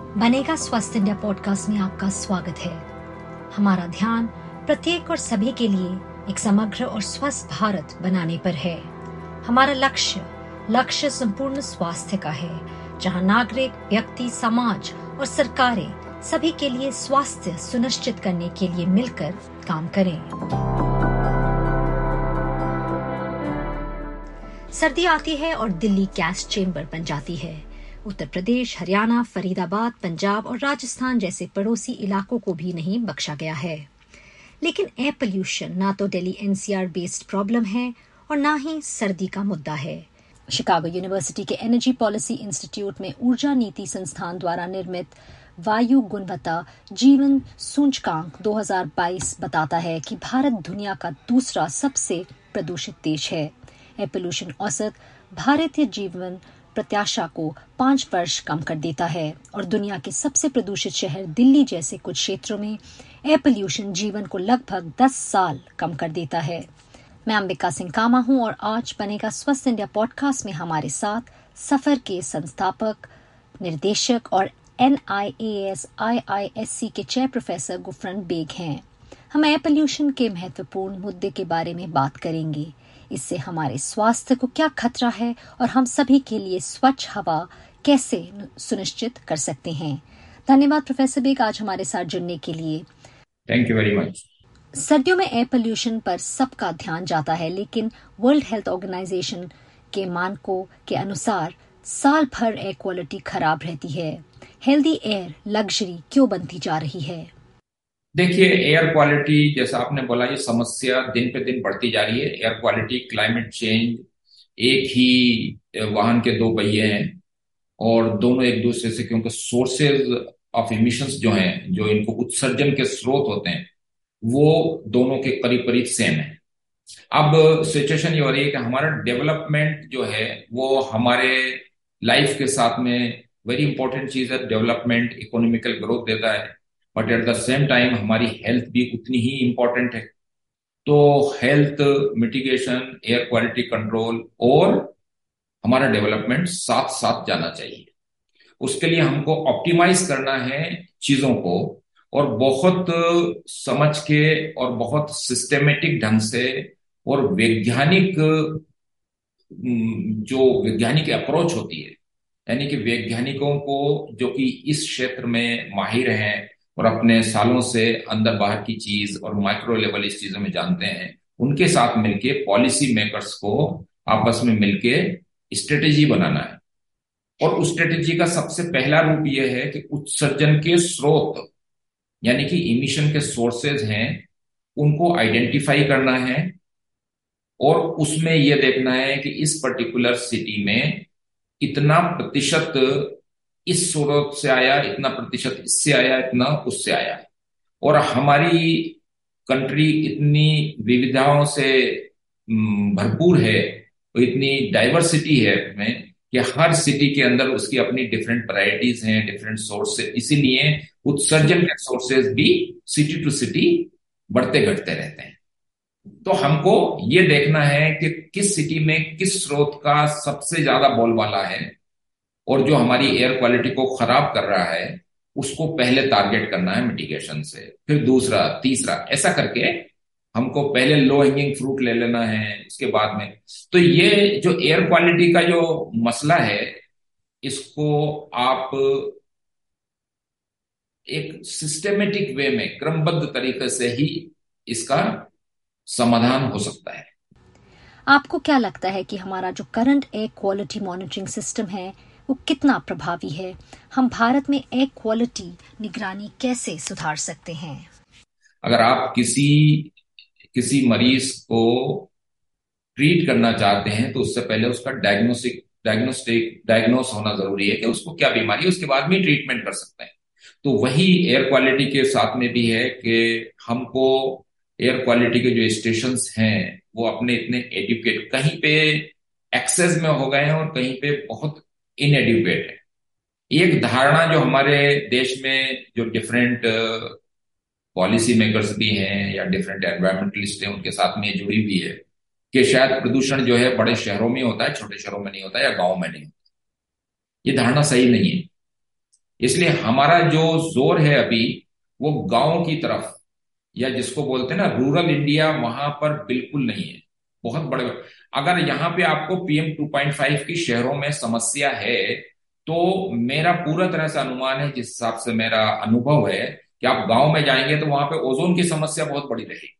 बनेगा स्वस्थ India podcast में आपका स्वागत है। हमारा ध्यान प्रत्येक और सभी के लिए एक समग्र और स्वस्थ भारत बनाने पर है। हमारा लक्ष्य लक्ष्य संपूर्ण स्वास्थ्य का है, जहाँ नागरिक, व्यक्ति, समाज और सरकारें सभी के लिए स्वास्थ्य सुनिश्चित करने के लिए मिलकर काम करें। सर्दी आती है और दिल्ली गैस चेंबर बन जाती है। उत्तर प्रदेश, हरियाणा, फरीदाबाद, पंजाब और राजस्थान जैसे पड़ोसी इलाकों को भी नहीं बख्शा गया है। लेकिन एयर पोल्यूशन ना तो दिल्ली एनसीआर बेस्ड प्रॉब्लम है और ना ही सर्दी का मुद्दा है। शिकागो यूनिवर्सिटी के एनर्जी पॉलिसी इंस्टीट्यूट में ऊर्जा नीति संस्थान द्वारा निर्मित वायु गुणवत्ता जीवन सूचकांक 2022 बताता है कि भारत दुनिया का दूसरा सबसे प्रदूषित देश है। एयर पोल्यूशन औसत भारतीय जीवन प्रत्याशा को पाँच वर्ष कम कर देता है और दुनिया के सबसे प्रदूषित शहर दिल्ली जैसे कुछ क्षेत्रों में एयर पोल्यूशन जीवन को लगभग दस साल कम कर देता है। मैं अंबिका सिंह कामा हूँ और आज बनेगा स्वस्थ इंडिया पॉडकास्ट में हमारे साथ सफ़र के संस्थापक, निर्देशक और N I S I I S C के चेयर प्रोफेसर गुफरन बेग हैं। हम एयर पोल्यूशन के महत्वपूर्ण मुद्दे के बारे में बात करेंगे। इससे हमारे स्वास्थ्य को क्या खतरा है और हम सभी के लिए स्वच्छ हवा कैसे सुनिश्चित कर सकते हैं। धन्यवाद प्रोफेसर बेग आज हमारे साथ जुड़ने के लिए। थैंक यू वेरी मच सर्दियों में एयर पोल्यूशन पर सबका ध्यान जाता है लेकिन वर्ल्ड हेल्थ ऑर्गेनाइजेशन के मानकों के अनुसार साल भर एयर क्वालिटी खराब रहती है। हेल्दी एयर लग्जरी क्यों बनती जा रही है? देखिए एयर क्वालिटी जैसा आपने बोला, ये समस्या दिन पे दिन बढ़ती जा रही है। एयर क्वालिटी क्लाइमेट चेंज एक ही वाहन के दो पहिए हैं और दोनों एक दूसरे से, क्योंकि सोर्सेज ऑफ़ इमिशंस जो हैं, जो इनको उत्सर्जन के स्रोत होते हैं, वो दोनों के करीब करीब सेम है। अब सिचुएशन ये हो रही है कि हमारा डेवलपमेंट जो है, वो हमारे लाइफ के साथ में वेरी इंपॉर्टेंट चीज़ है। डेवलपमेंट इकोनॉमिकल ग्रोथ देता है। But at the same time हमारी हेल्थ भी उतनी ही इंपॉर्टेंट है। तो health mitigation air quality control और हमारा डेवलपमेंट साथ साथ जाना चाहिए। उसके लिए हमको ऑप्टिमाइज करना है चीज़ों को और बहुत समझ के और बहुत सिस्टेमेटिक ढंग से और वैज्ञानिक जो वैज्ञानिक अप्रोच होती है, यानी कि वैज्ञानिकों को जो कि इस क्षेत्र में माहिर हैं और अपने सालों से अंदर बाहर की चीज़ और माइक्रो लेवल इस चीज़ों में जानते हैं, उनके साथ मिलके पॉलिसी मेकर्स को आपस में मिलके स्ट्रेटेजी बनाना है। और उस स्ट्रेटेजी का सबसे पहला रूप यह है कि उत्सर्जन के स्रोत, यानी कि इमिशन के सोर्सेज हैं, उनको आइडेंटिफाई करना है और उसमें यह देखना है कि इस पर्टिकुलर सिटी में इतना प्रतिशत इस स्रोत से आया, इतना प्रतिशत इससे आया, इतना उससे आया। और हमारी कंट्री इतनी विविधाओं से भरपूर है इतनी डाइवर्सिटी है में कि हर सिटी के अंदर उसकी अपनी डिफरेंट वराइटीज हैं डिफरेंट सोर्स इसीलिए उत्सर्जन के सोर्सेज भी सिटी टू सिटी बढ़ते घटते रहते हैं। तो हमको ये देखना है कि किस सिटी में किस स्रोत का सबसे ज़्यादा बोलबाला है। और जो हमारी एयर क्वालिटी को खराब कर रहा है, उसको पहले टारगेट करना है मिटिगेशन से, फिर दूसरा, तीसरा, ऐसा करके हमको पहले लो हैंगिंग फ्रूट ले लेना है, उसके बाद में। तो ये जो एयर क्वालिटी का जो मसला है, इसको आप एक सिस्टेमेटिक वे में, क्रमबद्ध तरीके से ही इसका समाधान हो सकता है। आपको क्या लगता है कि हमारा जो current air quality monitoring system है वो कितना प्रभावी है। हम भारत में एयर क्वालिटी निगरानी कैसे सुधार सकते हैं? अगर आप किसी किसी मरीज़ को ट्रीट करना चाहते हैं तो उससे पहले उसका डायग्नोस्टिक डायग्नोस्टिक डायग्नोस होना ज़रूरी है कि उसको क्या बीमारी है, उसके बाद में ट्रीटमेंट कर सकते हैं। तो वही एयर क्वालिटी के साथ में भी है कि हमको एयर क्वालिटी के जो स्टेशन हैं, वो अपने इतने एडुकेट कहीं पे एक्सेस में हो गए हैं और कहीं पे बहुत इनएडिक्वेट है। एक धारणा जो हमारे देश में जो डिफरेंट पॉलिसी मेकर्स भी हैं या डिफरेंट एनवायरमेंटलिस्ट हैं, उनके साथ में जुड़ी हुई है कि शायद प्रदूषण जो है बड़े शहरों में होता है, छोटे शहरों में नहीं होता या गाँव में नहीं होता ये धारणा सही नहीं है। इसलिए हमारा जो ज़ोर है अभी, वो गाँव की तरफ़, या जिसको बोलते हैं ना रूरल इंडिया वहाँ पर बिल्कुल नहीं है। बहुत बड़े अगर यहाँ पे आपको पीएम 2.5 की शहरों में समस्या है तो मेरा पूरा तरह से अनुमान है, जिस हिसाब से मेरा अनुभव है, कि आप गाँव में जाएँगे तो वहाँ पे ओजोन की समस्या बहुत बड़ी रहेगी।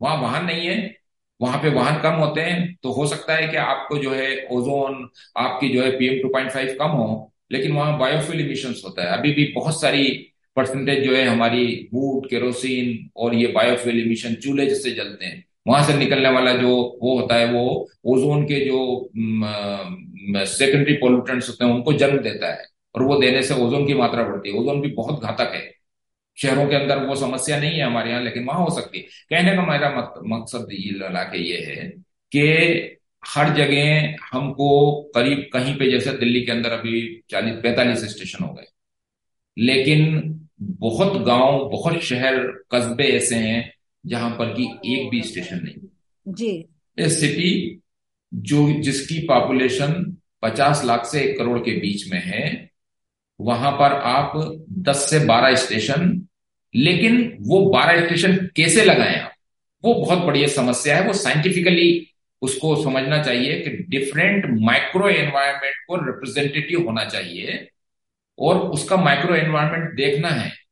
वहाँ वाहन नहीं है, वहाँ पे वाहन कम होते हैं तो हो सकता है कि आपको जो है ओजोन, आपकी जो है पीएम टू पॉइंट फाइव कम हो, लेकिन वहाँ बायोफ्यूल इमिशन होता है। अभी भी बहुत सारी परसेंटेज जो है हमारी बूट केरोसिन और ये बायोफ्यूल इमिशन चूल्हे जिससे जलते हैं। वहाँ से निकलने वाला जो वो होता है, वो ओजोन के जो सेकेंडरी पोल्यूटेंट्स होते हैं, उनको जन्म देता है और वो देने से ओजोन की मात्रा बढ़ती है। ओजोन भी बहुत घातक है। शहरों के अंदर वो समस्या नहीं है हमारे यहाँ, लेकिन वहाँ हो सकती है। कहने का मेरा मकसद लगा के ये है कि हर जगह हमको करीब कहीं पे, जैसे दिल्ली के अंदर अभी चालीस, पैंतालीस स्टेशन हो गए। लेकिन बहुत गाँव, बहुत शहर, कस्बे ऐसे हैं जहाँ पर कि एक भी स्टेशन नहीं। जी। इस सिटी जो जिसकी पॉपुलेशन 50 लाख से एक करोड़ के बीच में है वहाँ पर आप 10 से 12 स्टेशन लेकिन वो 12 स्टेशन कैसे लगाए आप? वो बहुत बड़ी समस्या है। वो साइंटिफिकली उसको समझना चाहिए कि डिफरेंट माइक्रो एनवायरमेंट को रिप्रेजेंटेटिव होना चाहिए और उसका माइक्रो एनवायरमेंट देखना है।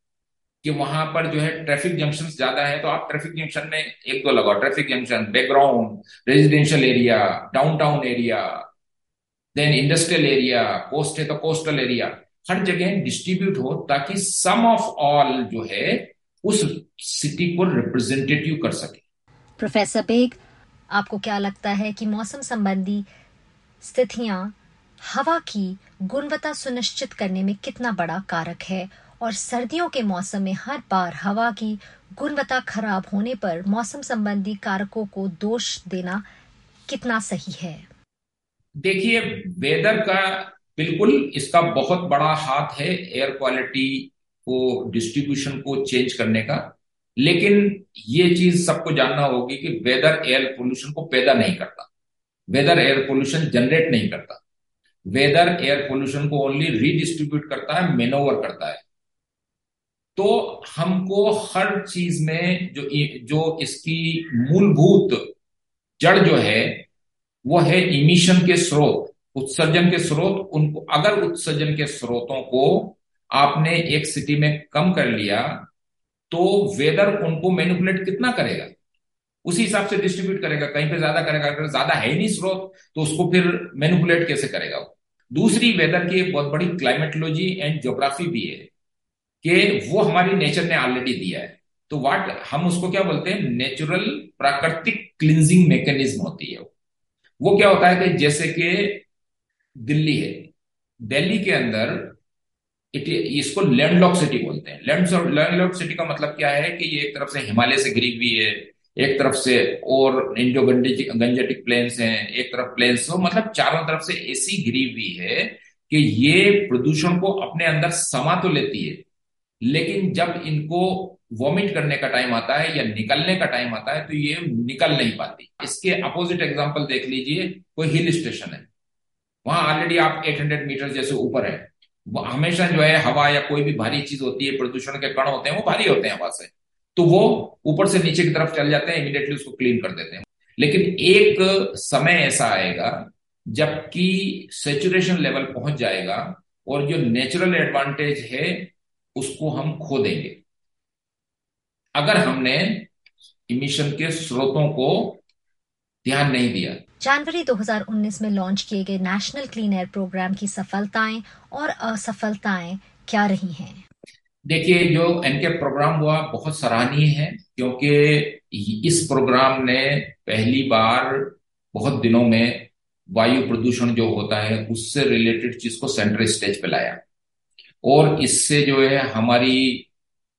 कि वहाँ पर जो है ट्रैफ़िक जंक्शन ज़्यादा है तो आप ट्रैफ़िक जंक्शन में एक दो लगाओ। Traffic junction background residential area downtown area then industrial area coast है तो कोस्टल एरिया हर जगह डिस्ट्रीब्यूट हो ताकि सम ऑफ़ ऑल जो है, उस सिटी को रिप्रेजेंटेटिव कर सके। प्रोफेसर बेग आपको क्या लगता है कि मौसम संबंधी स्थितियाँ, हवा की गुणवत्ता सुनिश्चित करने में कितना बड़ा कारक है? और सर्दियों के मौसम में हर बार हवा की गुणवत्ता खराब होने पर मौसम संबंधी कारकों को दोष देना कितना सही है? देखिए, वेदर का बिल्कुल इसका बहुत बड़ा हाथ है एयर क्वालिटी को डिस्ट्रीब्यूशन को चेंज करने का। लेकिन ये चीज़ सबको जानना होगी कि वेदर एयर पोल्यूशन को पैदा नहीं करता। वेदर एयर पोल्यूशन जनरेट नहीं करता। वेदर एयर पोल्यूशन को ओनली रीडिस्ट्रीब्यूट करता है मेनोवर करता है। तो हमको हर चीज़ में जो जो इसकी मूलभूत जड़ जो है, वो है इमिशन के स्रोत, उत्सर्जन के स्रोत। उनको, अगर उत्सर्जन के स्रोतों को आपने एक सिटी में कम कर लिया तो वेदर उनको मैनिपुलेट कितना करेगा? उसी हिसाब से डिस्ट्रीब्यूट करेगा। कहीं पे ज़्यादा करेगा, अगर ज़्यादा है नहीं स्रोत तो उसको फिर मैनिपुलेट कैसे करेगा दूसरी वेदर की एक बहुत बड़ी क्लाइमेटोलॉजी एंड ज्योग्राफी भी है। कि वो हमारी नेचर ने ऑलरेडी दिया है। तो वाट हम उसको क्या बोलते हैं? नेचुरल प्राकृतिक क्लिनजिंग मैकेनिज्म होती है वो। क्या होता है कि जैसे कि दिल्ली है। दिल्ली के अंदर इट इसको लैंडलॉक सिटी बोलते हैं। लैंड लैंडलॉक सिटी का मतलब क्या है कि ये एक तरफ़ से हिमालय से घिरी हुई है, एक तरफ़ से और इंडो गंजेटिक प्लेन्स हैं, एक तरफ़ प्लेन्स हो मतलब चारों तरफ़ से ऐसी घिरी हुई है कि ये प्रदूषण को अपने अंदर समा तो लेती है। लेकिन जब इनको वॉमिट करने का टाइम आता है या निकलने का टाइम आता है तो ये निकल नहीं पाती। इसके अपोजिट एग्ज़ाम्पल देख लीजिए, कोई हिल स्टेशन है। वहाँ ऑलरेडी आप 800 मीटर जैसे ऊपर है। वो हमेशा जो है हवा या कोई भी भारी चीज़ होती है, प्रदूषण के कण होते हैं, वो भारी होते हैं हवा से। तो वो ऊपर से नीचे की तरफ़ चल जाते हैं इमीडिएटली उसको क्लीन कर देते हैं। लेकिन एक समय ऐसा आएगा, जबकि सेचुरेशन लेवल पहुँच जाएगा और जो नेचुरल एडवांटेज है उसको हम खो देंगे। अगर हमने इमिशन के स्रोतों को ध्यान नहीं दिया। जनवरी 2019 में लॉन्च किए गए नेशनल क्लीन एयर प्रोग्राम की सफलताएँ और असफलताएँ क्या रही हैं? देखिए जो एनके प्रोग्राम हुआ बहुत सराहनीय है क्योंकि इस प्रोग्राम ने पहली बार बहुत दिनों में वायु प्रदूषण जो होता है उससे रिलेटेड चीज़ को सेंट्रल स्टेज पे लाया। और इससे जो है हमारी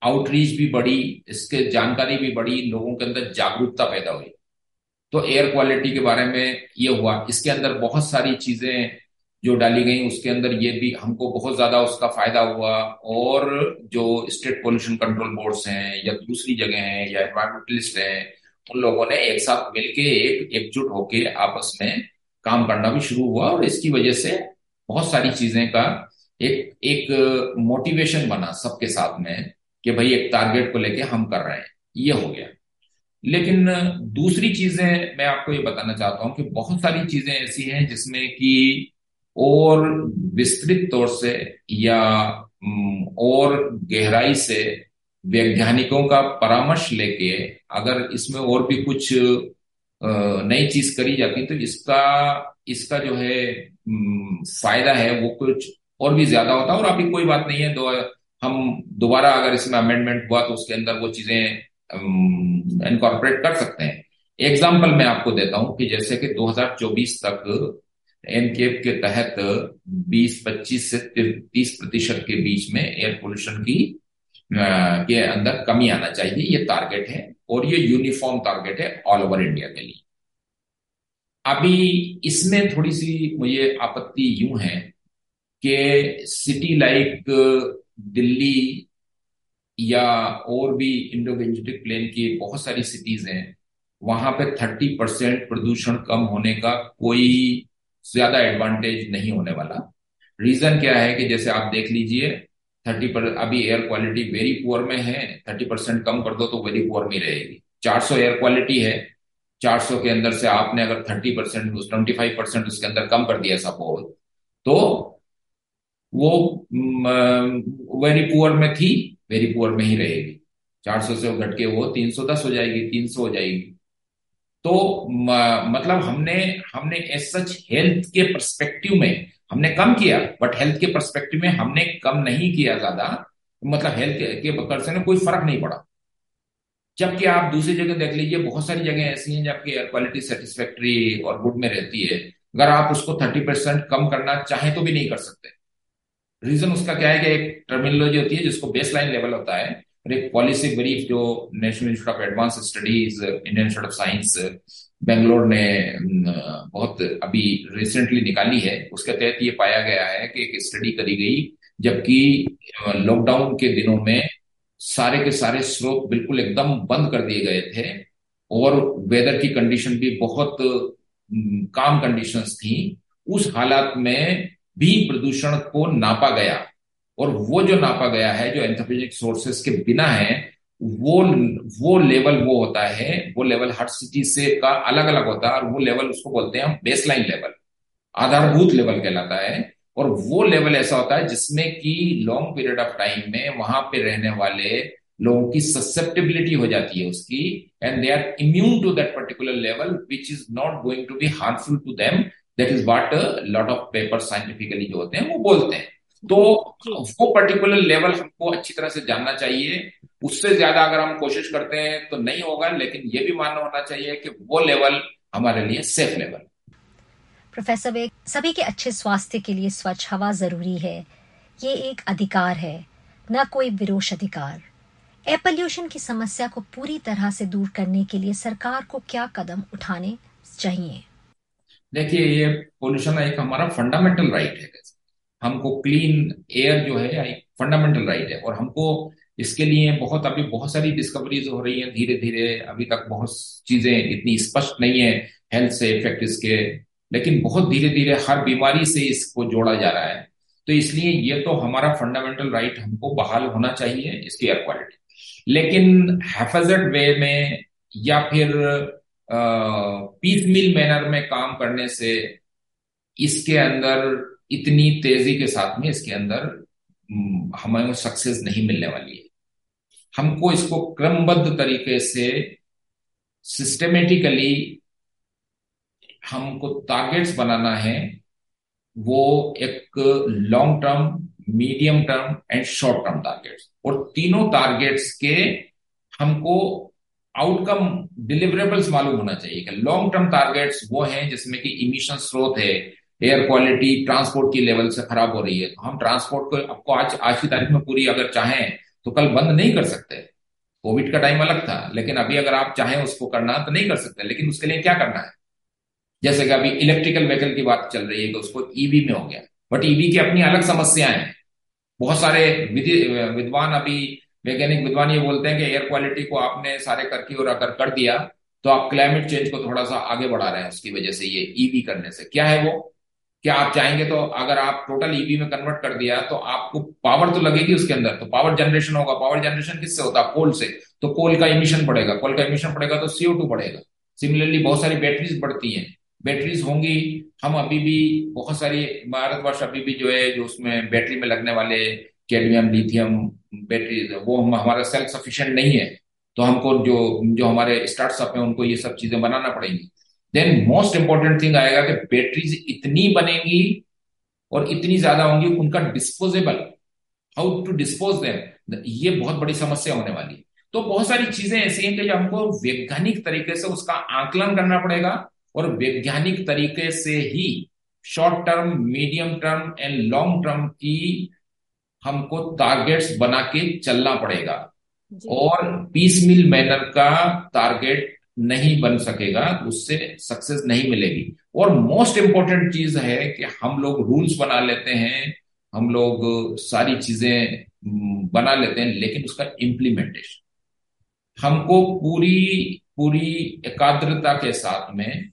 आउटरीच भी बढ़ी, इसके जानकारी भी बढ़ी, लोगों के अंदर जागरूकता पैदा हुई। तो एयर क्वालिटी के बारे में ये हुआ। इसके अंदर बहुत सारी चीज़ें जो डाली गई, उसके अंदर ये भी हमको बहुत ज़्यादा उसका फ़ायदा हुआ। और जो स्टेट पोल्यूशन कंट्रोल बोर्ड्स हैं, या दूसरी जगह हैं, या एनवायरमेंटलिस्ट हैं, उन लोगों ने एक साथ मिलके एक एकजुट होके आपस में काम करना भी शुरू हुआ। और इसकी वजह से बहुत सारी चीज़ें का एक एक मोटिवेशन बना सबके साथ में कि भाई एक टारगेट को लेके हम कर रहे हैं। ये हो गया। लेकिन दूसरी चीज़ें मैं आपको ये बताना चाहता हूँ कि बहुत सारी चीज़ें ऐसी हैं जिसमें कि और विस्तृत तौर से या और गहराई से वैज्ञानिकों का परामर्श लेके अगर इसमें और भी कुछ नई चीज़ करी जाती तो इसका इसका जो है फ़ायदा है वो कुछ और भी ज़्यादा होता और अभी कोई बात नहीं है, दो, हम दोबारा अगर इसमें अमेंडमेंट हुआ तो उसके अंदर वो चीज़ें इनकॉर्पोरेट कर सकते हैं। एग्ज़ाम्पल मैं आपको देता हूँ कि जैसे कि 2024 तक एनकेप के तहत 20-25 से 30 प्रतिशत के बीच में एयर पोल्यूशन की के अंदर कमी आना चाहिए। ये टारगेट है और ये यूनिफॉर्म टारगेट है ऑल ओवर इंडिया के लिए। अभी इसमें थोड़ी सी मुझे आपत्ति यूँ है कि सिटी लाइक, दिल्ली या और भी इंडो गेंजेटिक प्लेन की बहुत सारी सिटीज़ हैं, वहाँ पे थर्टी परसेंट प्रदूषण कम होने का कोई ज़्यादा एडवांटेज नहीं होने वाला। रीजन क्या है कि जैसे आप देख लीजिए, थर्टी पर, अभी एयर क्वालिटी वेरी पुअर में है, थर्टी परसेंट कम कर दो तो वेरी पुअर में रहेगी। चार सौ एयर क्वालिटी है, चार सौ के अंदर से आपने अगर thirty percent twenty five percent उसके अंदर कम कर दिया सपोज़ तो वो वेरी पुअर में थी वेरी पुअर में ही रहेगी। चार सौ से घट के वो तीन सौ दस हो जाएगी, तीन सौ हो जाएगी। तो मतलब हमने हमने एज सच हेल्थ के परस्पेक्टिव में हमने कम किया बट हेल्थ के परस्पेक्टिव में हमने कम नहीं किया ज़्यादा मतलब हेल्थ के पर्सन में कोई फ़र्क नहीं पड़ा। जबकि आप दूसरी जगह देख लीजिए, बहुत सारी जगह ऐसी हैं जबकि एयर क्वालिटी सेटिस्फैक्ट्री और गुड में रहती है। अगर आप उसको थर्टी परसेंट कम करना चाहें तो भी नहीं कर सकते। रीजन उसका क्या है कि एक टर्मिनोलॉजी होती है जिसको बेस लाइन लेवल होता है और एक पॉलिसी ब्रीफ जो national institute of advance studies Indian of science Bangalore ने बहुत अभी रिसेंटली निकाली है। उसके तहत ये पाया गया है कि एक स्टडी करी गई, जबकि लॉकडाउन के दिनों में सारे के सारे स्रोत बिल्कुल एकदम बंद कर दिए गए थे और वेदर की कंडीशन भी बहुत काम कंडीशंस थी। उस हालात में भी प्रदूषण को नापा गया। और वो जो नापा गया है, जो एंथ्रोपोजेनिक सोर्सेस के बिना है, वो वो लेवल वो होता है, वो लेवल हर सिटी से का अलग अलग होता है, और वो लेवल उसको बोलते हैं हम बेसलाइन लेवल आधारभूत लेवल कहलाता है। और वो लेवल ऐसा होता है जिसमें कि लॉन्ग पीरियड ऑफ़ टाइम में वहाँ पे रहने वाले लोगों की ससेप्टेबिलिटी हो जाती है उसकी and they are immune to that particular level which is not going to be harmful to them that is what lot of paper scientifically जो होते हैं वो बोलते हैं। तो वो पर्टिकुलर लेवल हमको अच्छी तरह से जानना चाहिए। उससे ज़्यादा अगर हम कोशिश करते हैं तो नहीं होगा लेकिन ये भी मानना होना चाहिए कि वो लेवल हमारे लिए सेफ़ लेवल प्रोफेसर वेग सभी के अच्छे स्वास्थ्य के लिए स्वच्छ हवा ज़रूरी है। ये एक अधिकार है न कोई विरोश अधिकार। एयर पोल्यूशन की समस्या को पूरी तरह से दूर करने के लिए सरकार को क्या कदम उठाने चाहिए? देखिए, ये पोल्यूशन एक हमारा फंडामेंटल राइट है हमको क्लीन एयर जो है एक फंडामेंटल राइट है। और हमको इसके लिए बहुत, अभी बहुत सारी डिस्कवरीज हो रही हैं। धीरे धीरे अभी तक बहुत चीज़ें इतनी स्पष्ट नहीं है हेल्थ से इफ़ेक्ट इसके लेकिन बहुत धीरे धीरे हर बीमारी से इसको जोड़ा जा रहा है। तो इसलिए ये तो हमारा फंडामेंटल राइट हमको बहाल होना चाहिए इसकी एयर क्वालिटी लेकिन हैफेजर्ड वे में या फिर पीस मिल मैनर में काम करने से इसके अंदर इतनी तेज़ी के साथ में इसके अंदर हमें सक्सेस नहीं मिलने वाली है। हमको इसको क्रमबद्ध तरीके से सिस्टमेटिकली हमको टारगेट्स बनाना है, वो एक long term medium term and short term targets और तीनों टारगेट्स के हमको आउटकम डिलीवरेबल्स मालूम होना चाहिए। लॉन्ग टर्म टारगेट्स वो हैं जिसमें कि इमिशन स्रोत है एयर क्वालिटी ट्रांसपोर्ट की लेवल से खराब हो रही है। तो हम ट्रांसपोर्ट को, आपको आज आज की तारीख में पूरी अगर चाहें तो कल बंद नहीं कर सकते। कोविड का टाइम अलग था, लेकिन अभी अगर आप चाहें उसको करना तो नहीं कर सकते। लेकिन उसके लिए क्या करना है? जैसे कि अभी इलेक्ट्रिकल व्हीकल की बात चल रही है कि उसको ईवी में हो गया। बट ईवी की अपनी अलग समस्याएँ हैं। बहुत सारे विद्वान अभी वैज्ञानिक विद्वान ये बोलते हैं कि एयर क्वालिटी को आपने सारे करके और अगर कर दिया तो आप क्लाइमेट चेंज को थोड़ा सा आगे बढ़ा रहे हैं उसकी वजह से, ये ईवी करने से। क्या है वो? क्या आप चाहेंगे तो अगर आप टोटल ईवी में कन्वर्ट कर दिया तो आपको पावर तो लगेगी उसके अंदर। तो पावर जनरेशन होगा। पावर जनरेशन किससे होता है? कोल से। तो कोल का इमिशन बढ़ेगा। कोल का इमिशन बढ़ेगा तो सीओ टू बढ़ेगा। सिमिलरली बहुत सारी बैटरीज बढ़ती हैं। बैटरीज होंगी। हम अभी भी बहुत सारी भारतवर्ष अभी भी जो है, जो उसमें बैटरी में लगने वाले कैडमियम, लिथियम, बैटरी, वो हम, हमारा सेल्फ सफिशियंट नहीं है। तो हमको जो जो हमारे स्टार्टअप है, उनको ये सब चीज़ें बनाना पड़ेंगी। देन मोस्ट इंपॉर्टेंट थिंग आएगा कि बैटरीज इतनी बनेंगी और इतनी ज़्यादा होंगी, उनका disposable how to dispose them ये बहुत बड़ी समस्या होने वाली है। तो बहुत सारी चीज़ें ऐसी हैं कि जो हमको वैज्ञानिक तरीके से उसका आकलन करना पड़ेगा और वैज्ञानिक तरीके से ही short term medium term and long term की हमको टारगेट्स बना के चलना पड़ेगा। और पीस मिल मैनर का टारगेट नहीं बन सकेगा उससे सक्सेस नहीं मिलेगी। और मोस्ट इंपॉर्टेंट चीज़ है कि हम लोग रूल्स बना लेते हैं हम लोग सारी चीज़ें बना लेते हैं लेकिन उसका इम्प्लीमेंटेशन हमको पूरी पूरी एकाग्रता के साथ में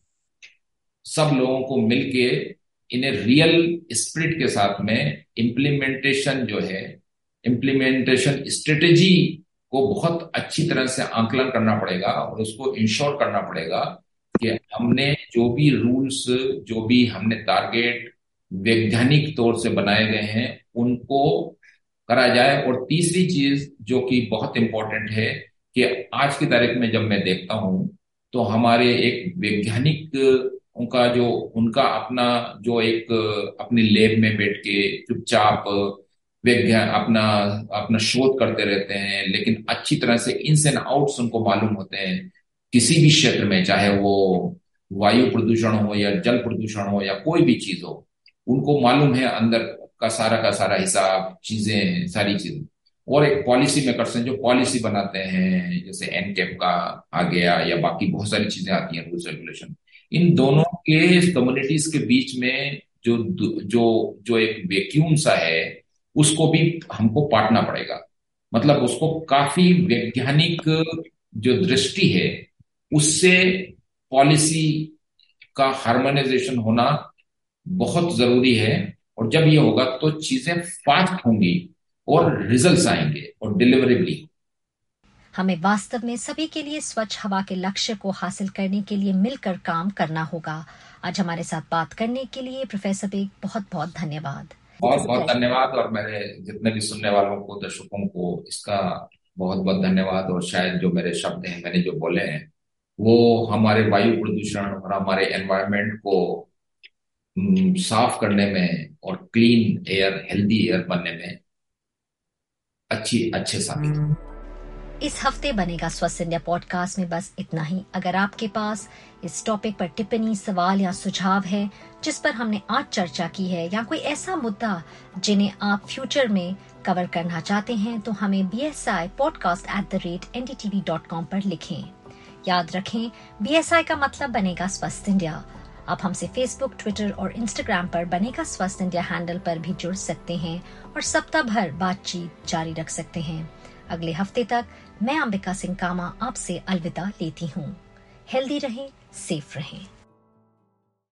सब लोगों को मिलके इन्हें रियल स्पिरिट के साथ में इम्प्लीमेंटेशन जो है इम्प्लीमेंटेशन स्ट्रेटेजी को बहुत अच्छी तरह से आंकलन करना पड़ेगा और उसको इंश्योर करना पड़ेगा कि हमने जो भी रूल्स जो भी हमने टारगेट वैज्ञानिक तौर से बनाए गए हैं, उनको करा जाए। और तीसरी चीज़ जो कि बहुत इंपॉर्टेंट है कि आज की तारीख में जब मैं देखता हूँ तो हमारे एक वैज्ञानिक उनका जो, उनका अपना जो एक, अपनी लेब में बैठ के चुपचाप विज्ञान अपना अपना शोध करते रहते हैं, लेकिन अच्छी तरह से इन्स एंड आउट्स उनको मालूम होते हैं। किसी भी क्षेत्र में, चाहे वो वायु प्रदूषण हो या जल प्रदूषण हो या कोई भी चीज़ हो, उनको मालूम है अंदर का सारा का सारा हिसाब, चीज़ें, सारी चीज़ें। और एक पॉलिसी मेकर्स हैं जो पॉलिसी बनाते हैं, जैसे एनकेप का आ गया या बाकी बहुत सारी चीज़ें आती हैं रूल्स रेगुलेशन इन दोनों के कम्युनिटीज के बीच में जो जो जो एक वैक्यूम सा है, उसको भी हमको पाटना पड़ेगा। मतलब उसको काफ़ी वैज्ञानिक जो दृष्टि है, उससे पॉलिसी का हार्मोनाइजेशन होना बहुत ज़रूरी है। और जब ये होगा तो चीज़ें फास्ट होंगी और रिजल्ट्स आएँगे और डिलीवरेबली हमें वास्तव में सभी के लिए स्वच्छ हवा के लक्ष्य को हासिल करने के लिए मिलकर काम करना होगा। आज हमारे साथ बात करने के लिए प्रोफेसर बेग बहुत बहुत धन्यवाद। बहुत बहुत धन्यवाद और मेरे जितने भी सुनने वालों को, दर्शकों को, इसका बहुत बहुत धन्यवाद और शायद जो मेरे शब्द हैं, मैंने जो बोले हैं, वो हमारे वायु प्रदूषण और हमारे एनवायरमेंट को साफ़ करने में और क्लीन एयर हेल्दी एयर बनने में अच्छी, अच्छे साबित इस हफ़्ते बनेगा स्वस्थ इंडिया पॉडकास्ट में बस इतना ही। अगर आपके पास इस टॉपिक पर टिप्पणी, सवाल या सुझाव है, जिस पर हमने आज चर्चा की है, या कोई ऐसा मुद्दा जिन्हें आप फ्यूचर में कवर करना चाहते हैं तो हमें B S I podcast at the rate N D T V dot com पर लिखें। याद रखें बी एस आई का मतलब बनेगा स्वस्थ इंडिया। आप हमसे फेसबुक ट्विटर और इंस्टाग्राम पर बनेगा स्वस्थ इंडिया हैंडल पर भी जुड़ सकते हैं और सप्ताह भर बातचीत जारी रख सकते हैं। अगले हफ़्ते तक मैं अंबिका सिंह कामा आपसे अलविदा लेती हूँ। हेल्दी रहें, सेफ़ रहें।